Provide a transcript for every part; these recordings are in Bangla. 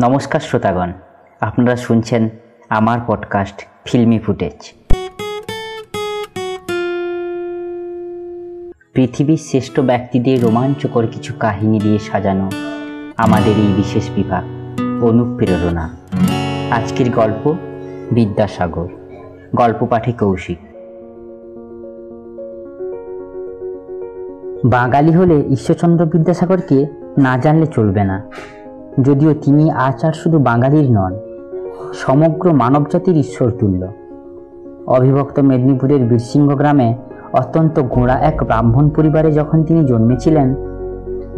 নমস্কার শ্রোতাগণ, আপনারা শুনছেন আমার পডকাস্ট ফিল্মি ফুটেজ পৃথিবীর শ্রেষ্ঠ ব্যক্তিদের রোমাঞ্চকর কিছু কাহিনী দিয়ে সাজানো আমাদের এই বিশেষ বিভাগ, অনুপ্রেরণা। আজকের গল্প বিদ্যাসাগর, গল্প পাঠে কৌশিক। বাঙালি হলে ঈশ্বরচন্দ্র বিদ্যাসাগরকে না জানলে চলবে না। যদিও তিনি আচার শুধু বাঙালির নন, সমগ্র মানবজাতির ঈশ্বর তুল্য অবিভক্ত মেদিনীপুরের বীরসিংহ গ্রামে অত্যন্ত গোঁড়া এক ব্রাহ্মণ পরিবারে যখন তিনি জন্মেছিলেন,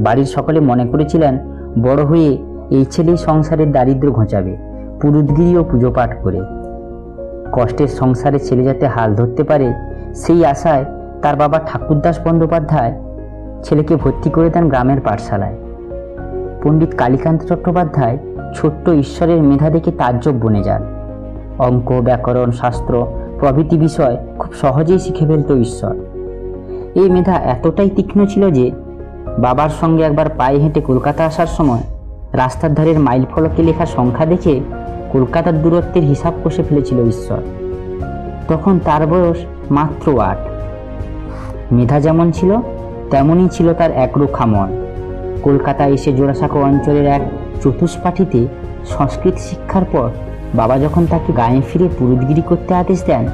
বাড়ির সকলে মনে করেছিলেন, বড় হয়ে এই ছেলেই সংসারের দারিদ্র ঘোচাবে পুরুদগিরি ও পুজো পাঠ করে। কষ্টের সংসারে ছেলে যাতে হাল ধরতে পারে, সেই আশায় তার বাবা ঠাকুরদাস বন্দ্যোপাধ্যায় ছেলেকে ভর্তি করে দেন গ্রামের পাঠশালায়। পণ্ডিত কালীকান্ত চট্টোপাধ্যায় ছোট্ট ঈশ্বরের মেধা দেখে তাজ্জব বনে যান। অঙ্ক, ব্যাকরণ, শাস্ত্র প্রভৃতি বিষয় খুব সহজেই শিখে ফেলত ঈশ্বর। এই মেধা এতটাই তীক্ষ্ণ ছিল যে, বাবার সঙ্গে একবার পায়ে হেঁটে কলকাতা আসার সময় রাস্তার ধারের মাইল ফলকে লেখা সংখ্যা দেখে কলকাতার দূরত্বের হিসাব কষে ফেলেছিল ঈশ্বর। তখন তার বয়স মাত্র আট। মেধা যেমন ছিল, তেমনই ছিল তার একরোখা মন। কলকাতায় এসে জোড়াসাঁকো অঞ্চলের এক চতুষ্পাঠীতে সংস্কৃত শিক্ষার পর বাবা যখন তাকে গায়ে ফিরে পুরুদগিরি করতে আদেশ দেন,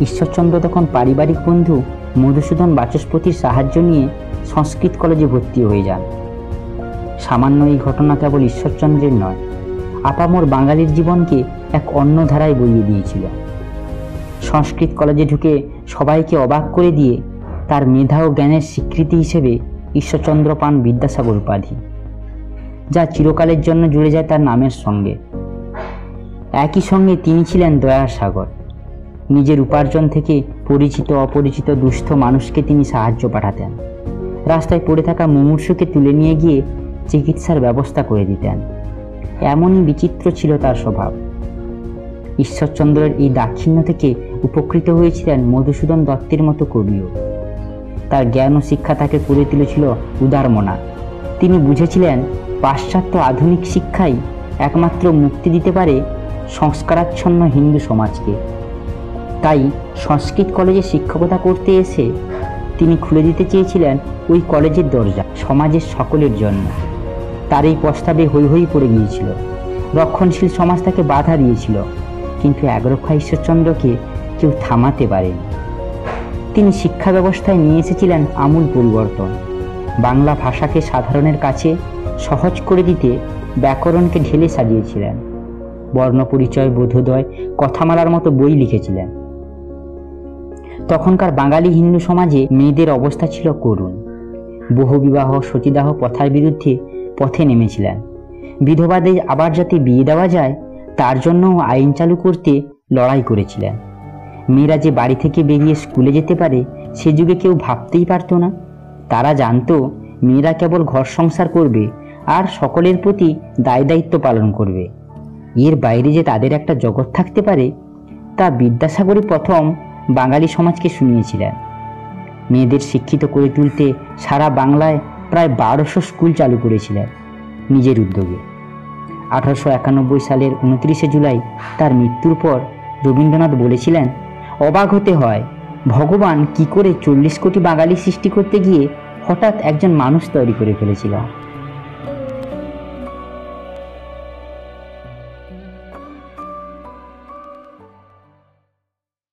ঈশ্বরচন্দ্র তখন পারিবারিক বন্ধু মধুসূদন বাচস্পতির সাহায্য নিয়ে সংস্কৃত কলেজে ভর্তি হয়ে যান। সামান্য এই ঘটনা কেবল ঈশ্বরচন্দ্রের নয় আপামোর বাঙালির জীবনকে এক অন্য ধারায় বইয়ে দিয়েছিল। সংস্কৃত কলেজে ঢুকে সবাইকে অবাক করে দিয়ে তার মেধা ও জ্ঞানের স্বীকৃতি হিসেবে ঈশ্বরচন্দ্র পান বিদ্যাসাগর উপাধি, যা চিরকালের জন্য জুড়ে যায় তার নামের সঙ্গে। একই সঙ্গে তিনি ছিলেন দয়ার সাগর নিজের উপার্জন থেকে পরিচিত অপরিচিত দুস্থ মানুষকে তিনি সাহায্য পাঠাতেন। রাস্তায় পড়ে থাকা মুমূর্ষুকে তুলে নিয়ে গিয়ে চিকিৎসার ব্যবস্থা করে দিতেন। এমনই বিচিত্র ছিল তার স্বভাব। ঈশ্বরচন্দ্রের এই দাক্ষিণ্য থেকে উপকৃত হয়েছিলেন মধুসূদন দত্তের মতো কবিও। তার জ্ঞান ও শিক্ষা তাকে করে তুলেছিল উদারমনা। তিনি বুঝেছিলেন, পাশ্চাত্য আধুনিক শিক্ষাই একমাত্র মুক্তি দিতে পারে সংস্কারাচ্ছন্ন হিন্দু সমাজকে। তাই সংস্কৃত কলেজে শিক্ষকতা করতে এসে তিনি খুলে দিতে চেয়েছিলেন ওই কলেজের দরজা, সমাজের সকলের জন্য। তার এই প্রস্তাবে হৈ হৈ পড়ে গিয়েছিল। রক্ষণশীল সমাজ তাকে বাধা দিয়েছিল, কিন্তু একরক্ষা ঈশ্বরচন্দ্রকে কেউ থামাতে পারেনি। তিনি শিক্ষা ব্যবস্থায় নিয়ে এসেছিলেন আমূল পরিবর্তন। বাংলা ভাষাকে সাধারণের কাছে সহজ করে দিতে ব্যাকরণকে ঢেলে সাজিয়েছিলেন। বর্ণপরিচয়, বোধোদয়, কথামালার মতো বই লিখেছিলেন। তখনকার বাঙালি হিন্দু সমাজে মেয়েদের অবস্থা ছিল করুণ। বহুবিবাহ, সতীদাহ প্রথার বিরুদ্ধে পথে নেমেছিলেন। বিধবাদের আবার যাতে বিয়ে দেওয়া যায়, তার জন্য আইন চালু করতে লড়াই করেছিলেন। মেয়েরা যে বাড়ি থেকে বেরিয়ে স্কুলে যেতে পারে, সে যুগে কেউ ভাবতেই পারতো না। তারা জানতো, মেয়েরা কেবল ঘর সংসার করবে আর সকলের প্রতি দায় দায়িত্ব পালন করবে। এর বাইরে যে তাদের একটা জগৎ থাকতে পারে, তা বিদ্যাসাগরী প্রথম বাঙালি সমাজকে শুনিয়েছিলেন। মেয়েদের শিক্ষিত করে তুলতে সারা বাংলায় প্রায় বারোশো স্কুল চালু করেছিলেন নিজের উদ্যোগে। আঠারোশো একানব্বই সালের উনত্রিশে জুলাই তার মৃত্যুর পর রবীন্দ্রনাথ বলেছিলেন অবাক হতে হয়। ভগবান কি করে চল্লিশ কোটি বাঙালি সৃষ্টি করতে গিয়ে হঠাৎ একজন মানুষ তৈরি করে ফেলেছিল?